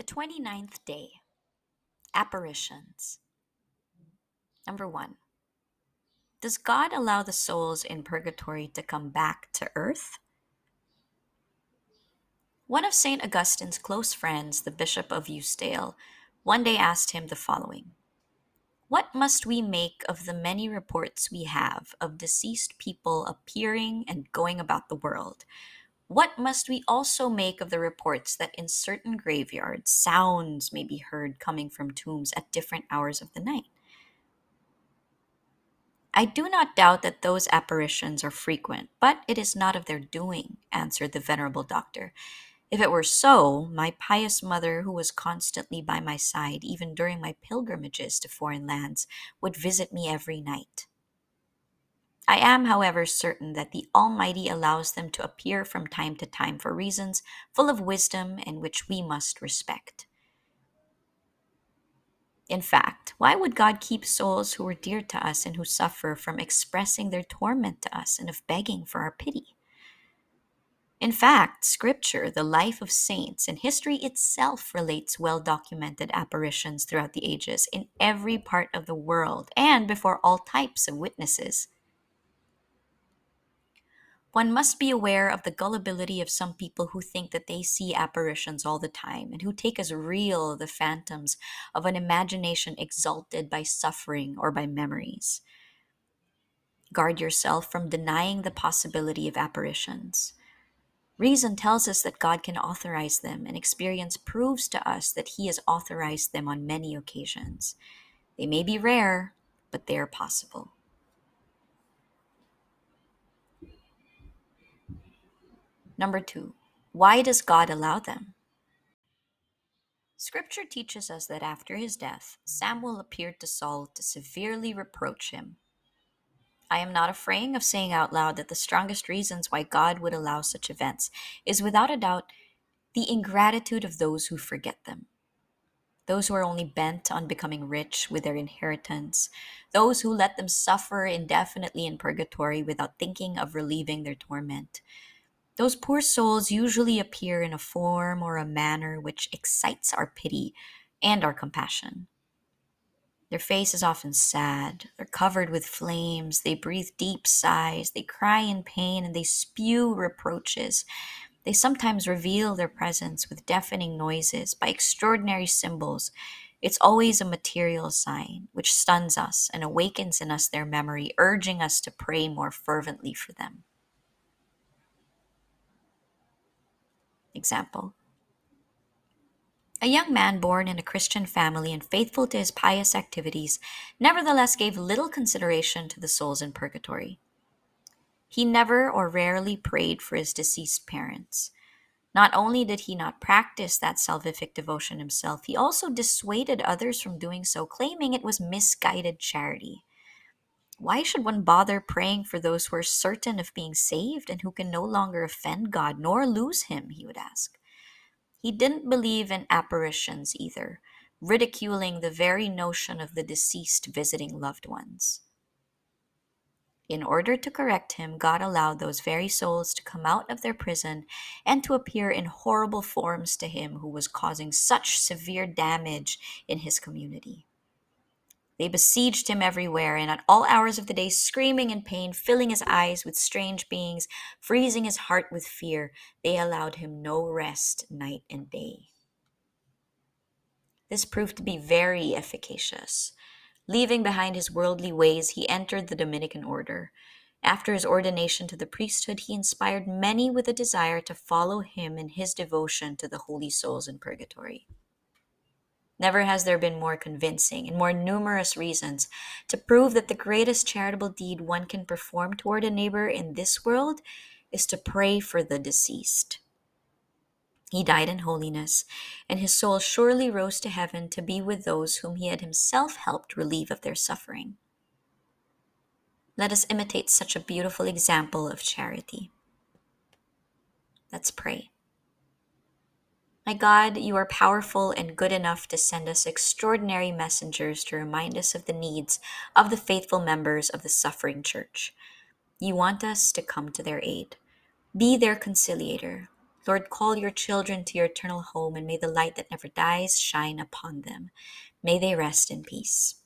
The 29th day Apparitions. Number one Does God allow the souls in purgatory to come back to earth? One of St. Augustine's close friends, the Bishop of Eustace, one day asked him the following What must we make of the many reports we have of deceased people appearing and going about the world? What must we also make of the reports that in certain graveyards sounds may be heard coming from tombs at different hours of the night? I do not doubt that those apparitions are frequent, but it is not of their doing, answered the venerable doctor. If it were so, my pious mother, who was constantly by my side even during my pilgrimages to foreign lands, would visit me every night. I am, however, certain that the Almighty allows them to appear from time to time for reasons full of wisdom and which we must respect. In fact, why would God keep souls who are dear to us and who suffer from expressing their torment to us and of begging for our pity? In fact, Scripture, the life of saints, and history itself relates well documented apparitions throughout the ages in every part of the world and before all types of witnesses. One must be aware of the gullibility of some people who think that they see apparitions all the time and who take as real the phantoms of an imagination exalted by suffering or by memories. Guard yourself from denying the possibility of apparitions. Reason tells us that God can authorize them, and experience proves to us that He has authorized them on many occasions. They may be rare, but they are possible. Number two, why does God allow them? Scripture teaches us that after his death, Samuel appeared to Saul to severely reproach him. I am not afraid of saying out loud that the strongest reasons why God would allow such events is without a doubt the ingratitude of those who forget them. Those who are only bent on becoming rich with their inheritance, those who let them suffer indefinitely in purgatory without thinking of relieving their torment, those poor souls usually appear in a form or a manner which excites our pity and our compassion. Their face is often sad. They're covered with flames. They breathe deep sighs. They cry in pain and they spew reproaches. They sometimes reveal their presence with deafening noises by extraordinary symbols. It's always a material sign which stuns us and awakens in us their memory, urging us to pray more fervently for them. Example A young man born in a Christian family and faithful to his pious activities nevertheless gave little consideration to the souls in purgatory. He never or rarely prayed for his deceased parents. Not only did he not practice that salvific devotion himself, he also dissuaded others from doing so, claiming it was misguided charity. Why should one bother praying for those who are certain of being saved and who can no longer offend God nor lose Him? He would ask. He didn't believe in apparitions either, ridiculing the very notion of the deceased visiting loved ones. In order to correct him, God allowed those very souls to come out of their prison and to appear in horrible forms to him who was causing such severe damage in his community. They besieged him everywhere and at all hours of the day, screaming in pain, filling his eyes with strange beings, freezing his heart with fear. They allowed him no rest night and day. This proved to be very efficacious. Leaving behind his worldly ways, he entered the Dominican order. After his ordination to the priesthood, he inspired many with a desire to follow him in his devotion to the holy souls in purgatory. Never has there been more convincing and more numerous reasons to prove that the greatest charitable deed one can perform toward a neighbor in this world is to pray for the deceased. He died in holiness, and his soul surely rose to heaven to be with those whom he had himself helped relieve of their suffering. Let us imitate such a beautiful example of charity. Let's pray. My God, you are powerful and good enough to send us extraordinary messengers to remind us of the needs of the faithful members of the suffering church. You want us to come to their aid. Be their conciliator. Lord, call your children to your eternal home, and may the light that never dies shine upon them. May they rest in peace.